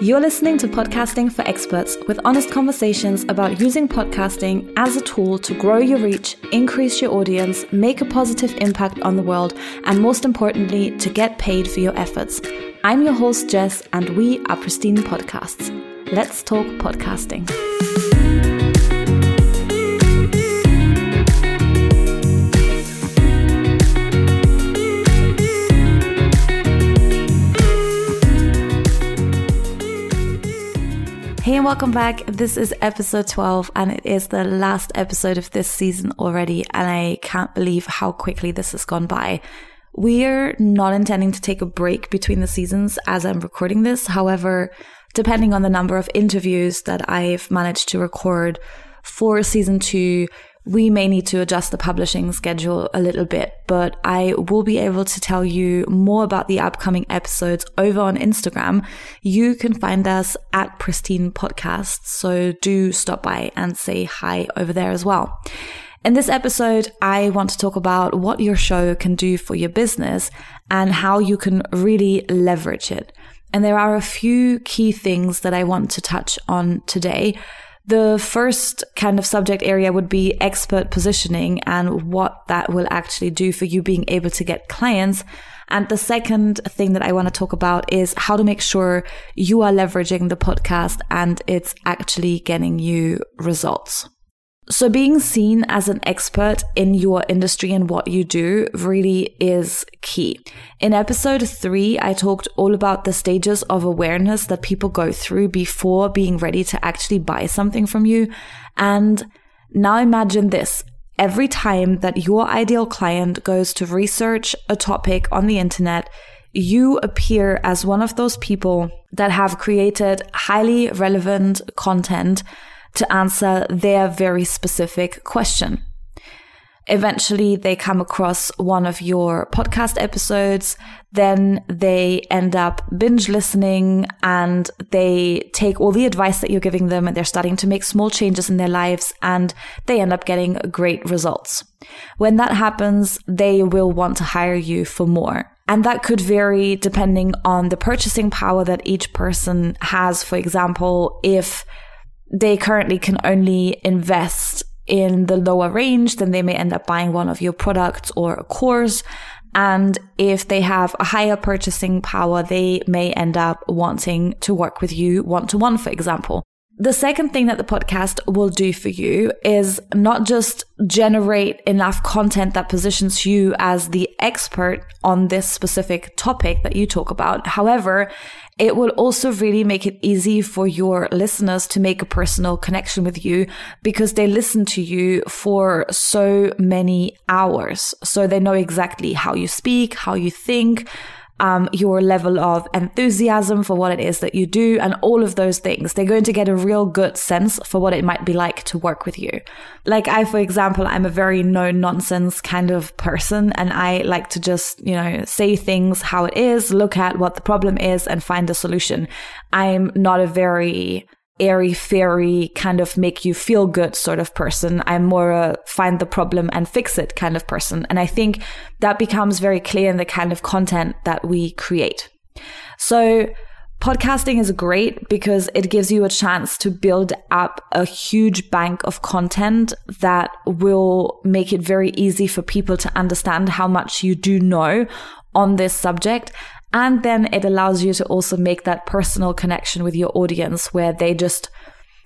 You're listening to Podcasting for Experts with honest conversations about using podcasting as a tool to grow your reach, increase your audience, make a positive impact on the world, and most importantly, to get paid for your efforts. I'm your host, Jess, and we are Pristine Podcasts. Let's talk podcasting. And welcome back. This is episode 12 and it is the last episode of this season already and I can't believe how quickly this has gone by. We're not intending to take a break between the seasons as I'm recording this. However, depending on the number of interviews that I've managed to record for season two, we may need to adjust the publishing schedule a little bit, but I will be able to tell you more about the upcoming episodes over on Instagram. You can find us at Pristine Podcasts, so do stop by and say hi over there as well. In this episode, I want to talk about what your show can do for your business and how you can really leverage it. And there are a few key things that I want to touch on today. The first kind of subject area would be expert positioning and what that will actually do for you being able to get clients. And the second thing that I want to talk about is how to make sure you are leveraging the podcast and it's actually getting you results. So being seen as an expert in your industry and what you do really is key. In episode three, I talked all about the stages of awareness that people go through before being ready to actually buy something from you. And now imagine this. Every time that your ideal client goes to research a topic on the internet, you appear as one of those people that have created highly relevant content to answer their very specific question. Eventually, they come across one of your podcast episodes, then they end up binge listening and they take all the advice that you're giving them and they're starting to make small changes in their lives and they end up getting great results. When that happens, they will want to hire you for more. And that could vary depending on the purchasing power that each person has. For example, if they currently can only invest in the lower range, then they may end up buying one of your products or a course. And if they have a higher purchasing power, they may end up wanting to work with you one to one, for example. The second thing that the podcast will do for you is not just generate enough content that positions you as the expert on this specific topic that you talk about. However, it will also really make it easy for your listeners to make a personal connection with you because they listen to you for so many hours. So they know exactly how you speak, how you think, um, your level of enthusiasm for what it is that you do, and all of those things. They're going to get a real good sense for what it might be like to work with you. Like I, for example, I'm a very no nonsense kind of person, and I like to just, you know, say things how it is, look at what the problem is, and find a solution. I'm not a very airy fairy kind of make you feel good sort of person. I'm more a find the problem and fix it kind of person. And I think that becomes very clear in the kind of content that we create. So podcasting is great because it gives you a chance to build up a huge bank of content that will make it very easy for people to understand how much you do know on this subject and then it allows you to also make that personal connection with your audience where they just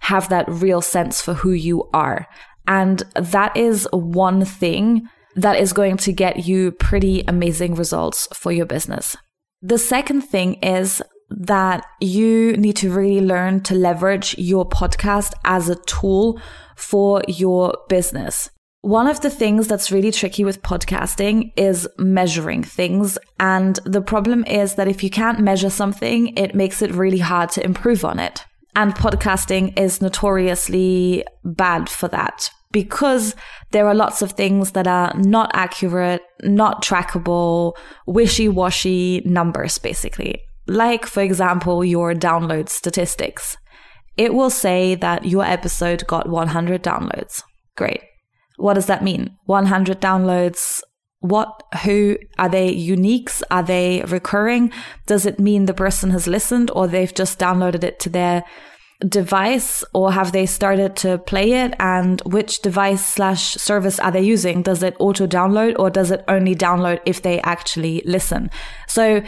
have that real sense for who you are. And that is one thing that is going to get you pretty amazing results for your business. The second thing is that you need to really learn to leverage your podcast as a tool for your business. One of the things that's really tricky with podcasting is measuring things. And the problem is that if you can't measure something, it makes it really hard to improve on it. And podcasting is notoriously bad for that because there are lots of things that are not accurate, not trackable, wishy washy numbers, basically. Like, for example, your download statistics. It will say that your episode got 100 downloads. Great. What does that mean? 100 downloads. what, who, are they uniques? Are they recurring? Does it mean the person has listened or they've just downloaded it to their device or have they started to play it and which device slash service are they using does it auto download or does it only download if they actually listen so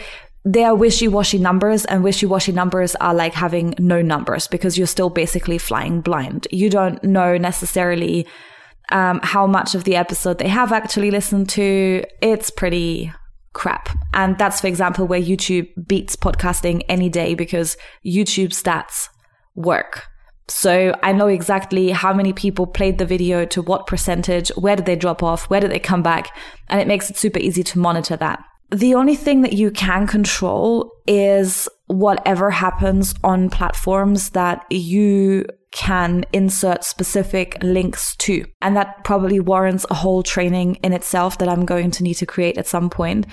they are wishy-washy numbers and wishy-washy numbers are like having no numbers because you're still basically flying blind you don't know necessarily um, how much of the episode they have actually listened to it's pretty crap. And that's, for example, where YouTube beats podcasting any day because YouTube stats work. So I know exactly how many people played the video to what percentage, where did they drop off, where did they come back, and it makes it super easy to monitor that. The only thing that you can control is whatever happens on platforms that you can insert specific links to. And that probably warrants a whole training in itself that I'm going to need to create at some point.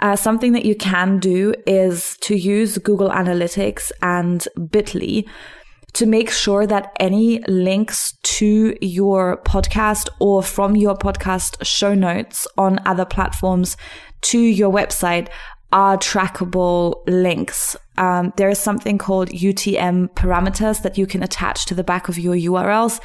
Uh, something that you can do is to use Google Analytics and Bitly to make sure that any links to your podcast or from your podcast show notes on other platforms to your website are trackable links. Um, there is something called UTM parameters that you can attach to the back of your URLs.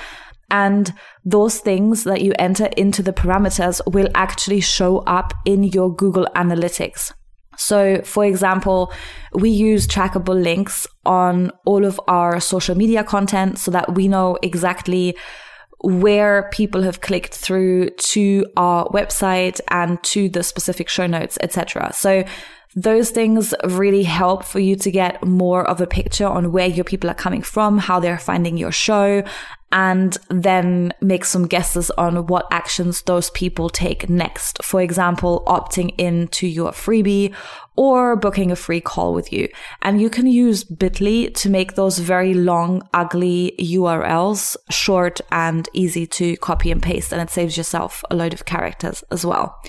And those things that you enter into the parameters will actually show up in your Google Analytics. So, for example, we use trackable links on all of our social media content so that we know exactly where people have clicked through to our website and to the specific show notes, etc. So those things really help for you to get more of a picture on where your people are coming from, how they're finding your show, and then make some guesses on what actions those people take next. For example, opting into your freebie or booking a free call with you. And you can use Bitly to make those very long, ugly URLs short and easy to copy and paste. And it saves yourself a load of characters as well.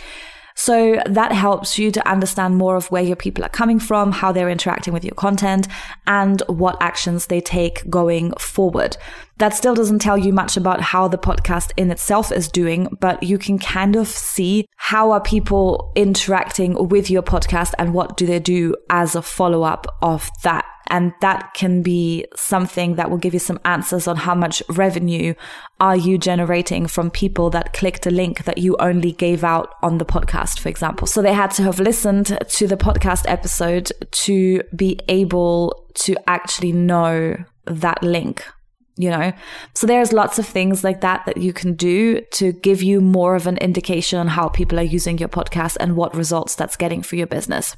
So that helps you to understand more of where your people are coming from, how they're interacting with your content, and what actions they take going forward. That still doesn't tell you much about how the podcast in itself is doing, but you can kind of see how are people interacting with your podcast and what do they do as a follow up of that. And that can be something that will give you some answers on how much revenue are you generating from people that clicked a link that you only gave out on the podcast, for example. So they had to have listened to the podcast episode to be able to actually know that link you know so there's lots of things like that that you can do to give you more of an indication on how people are using your podcast and what results that's getting for your business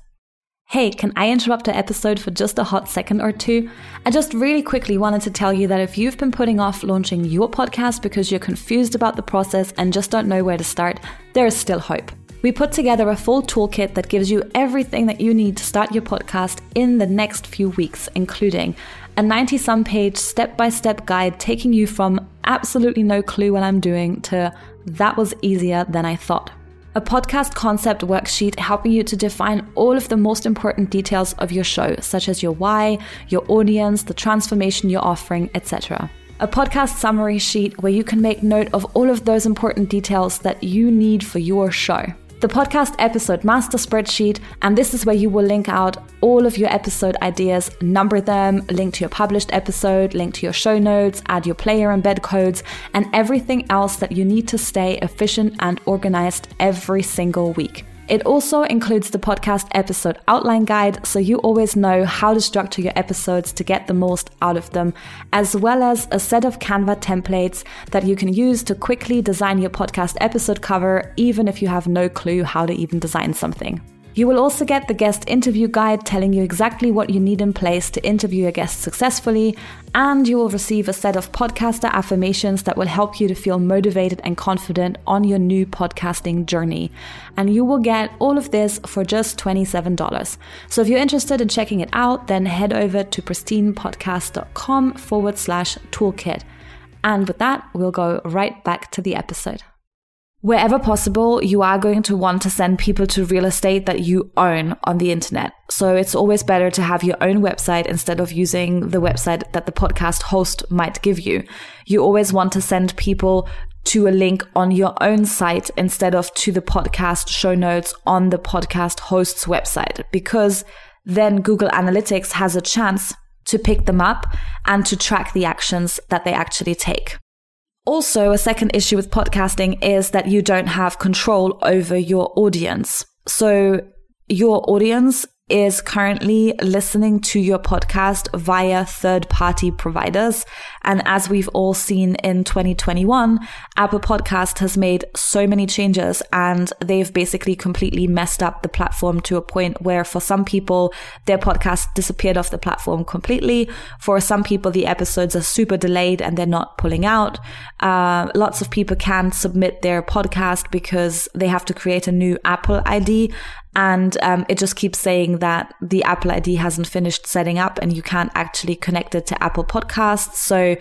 Hey, can I interrupt the episode for just a hot second or two? I just really quickly wanted to tell you that if you've been putting off launching your podcast because you're confused about the process and just don't know where to start, there is still hope. We put together a full toolkit that gives you everything that you need to start your podcast in the next few weeks, including a 90 some page step by step guide taking you from absolutely no clue what I'm doing to that was easier than I thought a podcast concept worksheet helping you to define all of the most important details of your show, such as your why, your audience, the transformation you're offering, etc. A podcast summary sheet where you can make note of all of those important details that you need for your show the podcast episode master spreadsheet, and this is where you will link out all of your episode ideas, number them, link to your published episode, link to your show notes, add your player embed codes, and everything else that you need to stay efficient and organized every single week. It also includes the podcast episode outline guide, so you always know how to structure your episodes to get the most out of them, as well as a set of Canva templates that you can use to quickly design your podcast episode cover, even if you have no clue how to even design something. You will also get the guest interview guide telling you exactly what you need in place to interview your guest successfully, and you will receive a set of podcaster affirmations that will help you to feel motivated and confident on your new podcasting journey. And you will get all of this for just $27. So if you're interested in checking it out, then head over to pristinepodcast.com forward slash toolkit. And with that, we'll go right back to the episode. Wherever possible, you are going to want to send people to real estate that you own on the internet. So it's always better to have your own website instead of using the website that the podcast host might give you. You always want to send people to a link on your own site instead of to the podcast show notes on the podcast host's website because then Google Analytics has a chance to pick them up and to track the actions that they actually take. Also, a second issue with podcasting is that you don't have control over your audience. So your audience is currently listening to your podcast via third party providers. And as we've all seen in 2021, Apple Podcast has made so many changes and they've basically completely messed up the platform to a point where for some people, their podcast disappeared off the platform completely. For some people, the episodes are super delayed and they're not pulling out. Uh, lots of people can't submit their podcast because they have to create a new Apple ID and um, it just keeps saying that the Apple ID hasn't finished setting up and you can't actually connect it to Apple Podcasts. So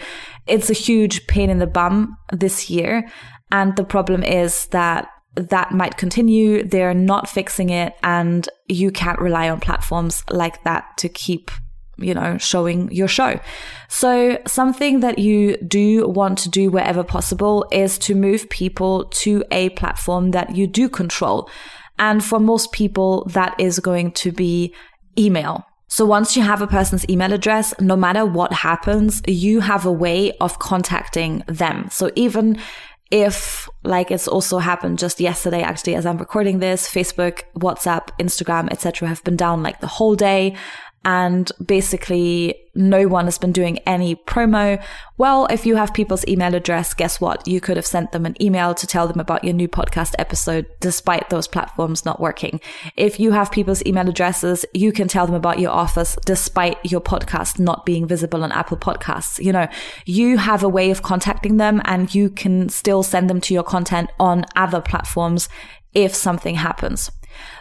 it's a huge pain in the bum this year. And the problem is that that might continue. They're not fixing it and you can't rely on platforms like that to keep you know, showing your show. So something that you do want to do wherever possible is to move people to a platform that you do control. And for most people, that is going to be email. So once you have a person's email address, no matter what happens, you have a way of contacting them. So even if like it's also happened just yesterday actually as i'm recording this facebook whatsapp instagram etc have been down like the whole day and basically no one has been doing any promo. Well, if you have people's email address, guess what? You could have sent them an email to tell them about your new podcast episode despite those platforms not working. If you have people's email addresses, you can tell them about your office despite your podcast not being visible on Apple Podcasts. You know, you have a way of contacting them and you can still send them to your content on other platforms if something happens.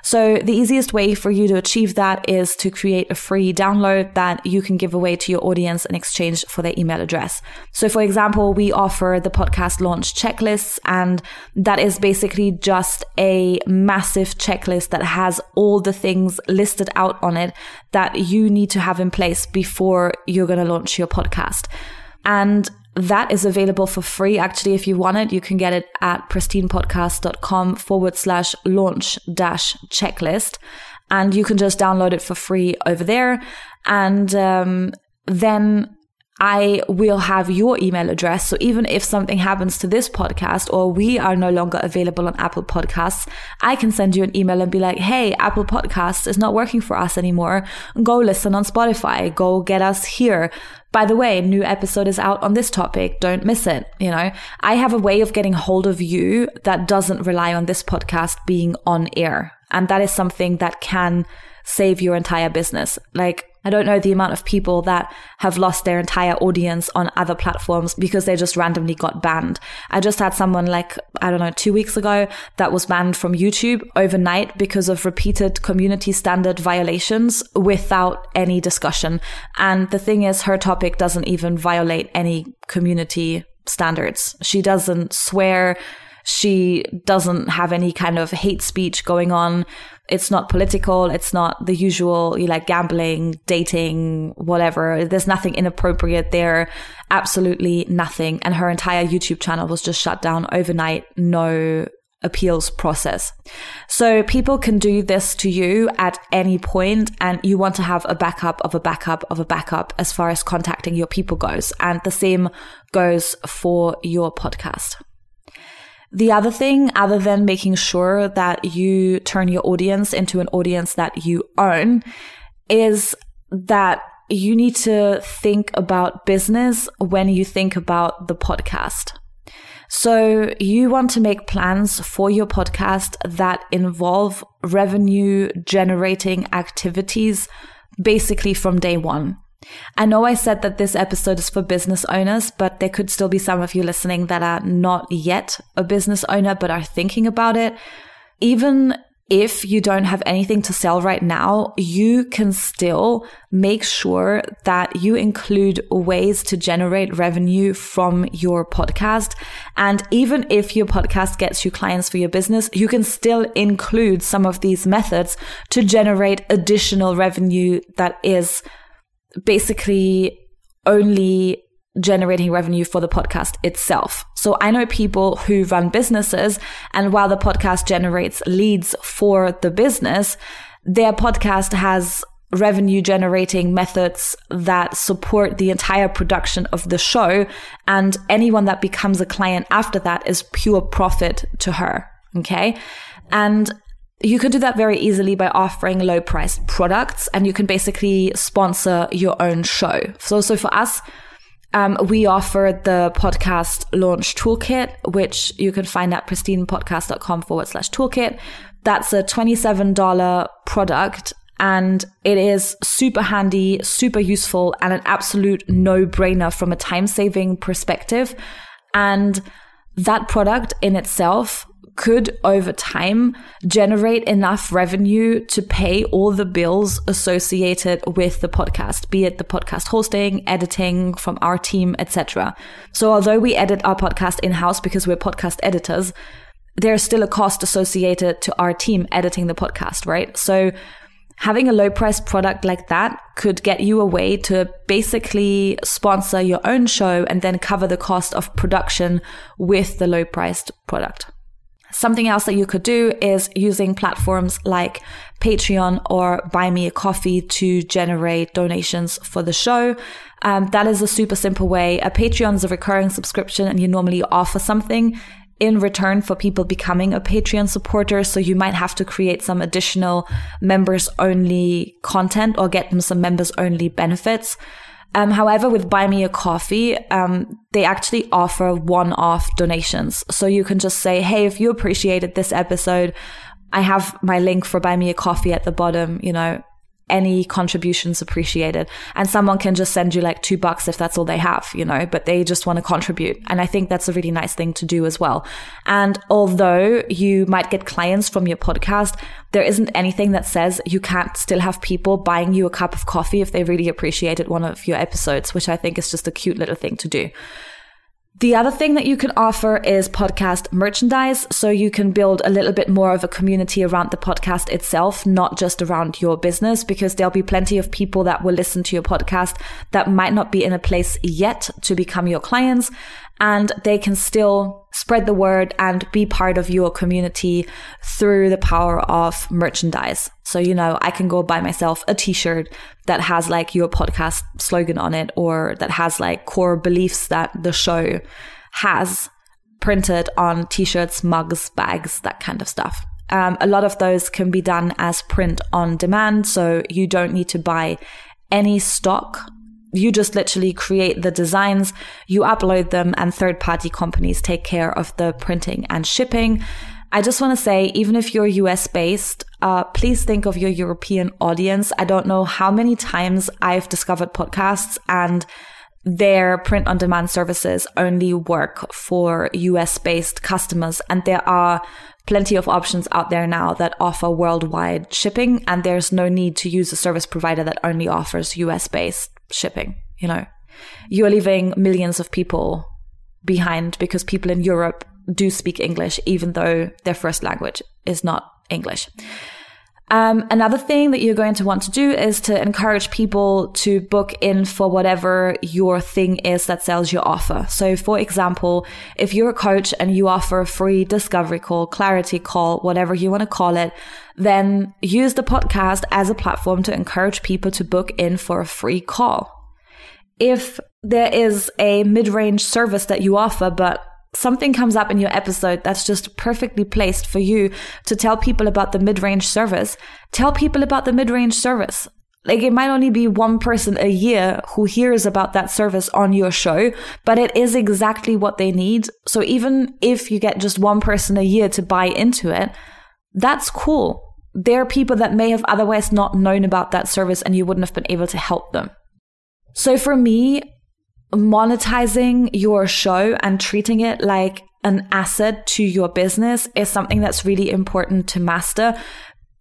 So the easiest way for you to achieve that is to create a free download that you can give away to your audience in exchange for their email address. So for example, we offer the podcast launch checklists and that is basically just a massive checklist that has all the things listed out on it that you need to have in place before you're going to launch your podcast. And that is available for free. Actually, if you want it, you can get it at pristinepodcast.com forward slash launch dash checklist. And you can just download it for free over there. And um, then I will have your email address. So even if something happens to this podcast or we are no longer available on Apple Podcasts, I can send you an email and be like, Hey, Apple Podcasts is not working for us anymore. Go listen on Spotify. Go get us here. By the way, new episode is out on this topic. Don't miss it. You know, I have a way of getting hold of you that doesn't rely on this podcast being on air. And that is something that can save your entire business. Like, I don't know the amount of people that have lost their entire audience on other platforms because they just randomly got banned. I just had someone like, I don't know, two weeks ago that was banned from YouTube overnight because of repeated community standard violations without any discussion. And the thing is, her topic doesn't even violate any community standards. She doesn't swear. She doesn't have any kind of hate speech going on. It's not political. It's not the usual, you like gambling, dating, whatever. There's nothing inappropriate there. Absolutely nothing. And her entire YouTube channel was just shut down overnight. No appeals process. So people can do this to you at any point and you want to have a backup of a backup of a backup as far as contacting your people goes. And the same goes for your podcast. The other thing, other than making sure that you turn your audience into an audience that you own, is that you need to think about business when you think about the podcast. So you want to make plans for your podcast that involve revenue generating activities basically from day one. I know I said that this episode is for business owners, but there could still be some of you listening that are not yet a business owner, but are thinking about it. Even if you don't have anything to sell right now, you can still make sure that you include ways to generate revenue from your podcast. And even if your podcast gets you clients for your business, you can still include some of these methods to generate additional revenue that is basically only generating revenue for the podcast itself. So I know people who run businesses and while the podcast generates leads for the business, their podcast has revenue generating methods that support the entire production of the show. And anyone that becomes a client after that is pure profit to her. Okay. And you can do that very easily by offering low priced products and you can basically sponsor your own show. So, so for us, um, we offer the podcast launch toolkit, which you can find at pristinepodcast.com forward slash toolkit. That's a $27 product and it is super handy, super useful, and an absolute no brainer from a time saving perspective. And that product in itself could over time generate enough revenue to pay all the bills associated with the podcast be it the podcast hosting editing from our team etc so although we edit our podcast in-house because we're podcast editors there's still a cost associated to our team editing the podcast right so having a low price product like that could get you a way to basically sponsor your own show and then cover the cost of production with the low priced product. Something else that you could do is using platforms like Patreon or Buy Me a Coffee to generate donations for the show. Um, that is a super simple way. A Patreon is a recurring subscription and you normally offer something in return for people becoming a Patreon supporter. So you might have to create some additional members only content or get them some members only benefits. Um, however, with Buy Me a Coffee, um, they actually offer one off donations. So you can just say, Hey, if you appreciated this episode, I have my link for Buy Me a Coffee at the bottom, you know, any contributions appreciated. And someone can just send you like two bucks if that's all they have, you know, but they just want to contribute. And I think that's a really nice thing to do as well. And although you might get clients from your podcast, there isn't anything that says you can't still have people buying you a cup of coffee if they really appreciated one of your episodes, which I think is just a cute little thing to do. The other thing that you can offer is podcast merchandise. So you can build a little bit more of a community around the podcast itself, not just around your business, because there'll be plenty of people that will listen to your podcast that might not be in a place yet to become your clients and they can still spread the word and be part of your community through the power of merchandise. So, you know, I can go buy myself a t-shirt that has like your podcast slogan on it or that has like core beliefs that the show has printed on t-shirts, mugs, bags, that kind of stuff. Um, a lot of those can be done as print on demand. So you don't need to buy any stock you just literally create the designs, you upload them, and third party companies take care of the printing and shipping. I just want to say, even if you're US based, uh, please think of your European audience. I don't know how many times I've discovered podcasts and their print on demand services only work for US based customers. And there are plenty of options out there now that offer worldwide shipping. And there's no need to use a service provider that only offers US based shipping, you know. You're leaving millions of people behind because people in Europe do speak English, even though their first language is not English. Um, another thing that you're going to want to do is to encourage people to book in for whatever your thing is that sells your offer. So, for example, if you're a coach and you offer a free discovery call, clarity call, whatever you want to call it, then use the podcast as a platform to encourage people to book in for a free call. If there is a mid range service that you offer, but something comes up in your episode that's just perfectly placed for you to tell people about the mid-range service, tell people about the mid-range service. Like it might only be one person a year who hears about that service on your show, but it is exactly what they need. So even if you get just one person a year to buy into it, that's cool. There are people that may have otherwise not known about that service and you wouldn't have been able to help them. So for me, monetizing your show and treating it like an asset to your business is something that's really important to master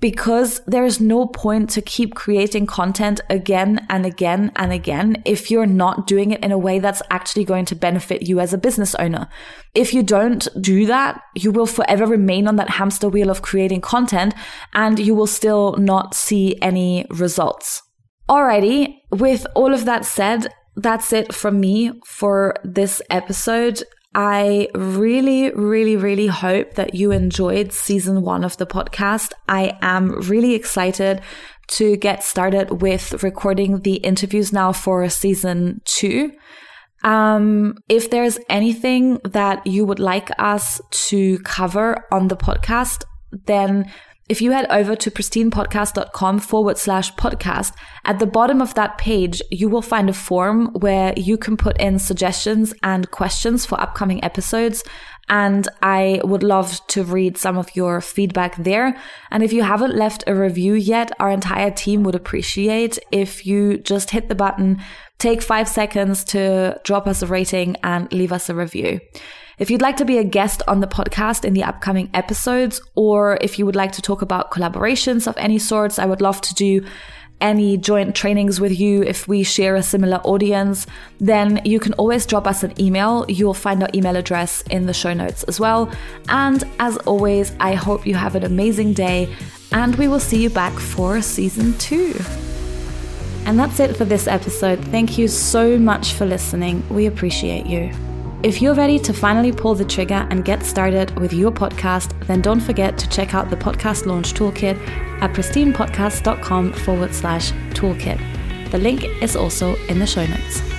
because there's no point to keep creating content again and again and again if you're not doing it in a way that's actually going to benefit you as a business owner. If you don't do that, you will forever remain on that hamster wheel of creating content and you will still not see any results. Alrighty, with all of that said, that's it from me for this episode. I really, really, really hope that you enjoyed season one of the podcast. I am really excited to get started with recording the interviews now for season two. Um, if there's anything that you would like us to cover on the podcast, then if you head over to pristinepodcast.com forward slash podcast, at the bottom of that page, you will find a form where you can put in suggestions and questions for upcoming episodes. And I would love to read some of your feedback there. And if you haven't left a review yet, our entire team would appreciate if you just hit the button, take five seconds to drop us a rating and leave us a review. If you'd like to be a guest on the podcast in the upcoming episodes, or if you would like to talk about collaborations of any sorts, I would love to do any joint trainings with you if we share a similar audience, then you can always drop us an email. You'll find our email address in the show notes as well. And as always, I hope you have an amazing day, and we will see you back for season two. And that's it for this episode. Thank you so much for listening. We appreciate you. If you're ready to finally pull the trigger and get started with your podcast, then don't forget to check out the podcast launch toolkit at pristinepodcast.com forward slash toolkit. The link is also in the show notes.